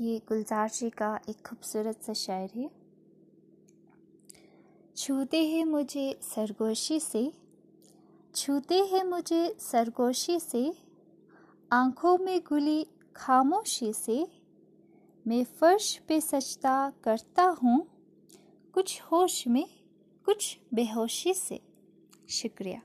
ये गुलजार जी का एक खूबसूरत सा शायर है। छूते हैं मुझे सरगोशी से, छूते हैं मुझे सरगोशी से, आँखों में गुली खामोशी से, मैं फर्श पे सजदा करता हूँ कुछ होश में, कुछ बेहोशी से। शुक्रिया।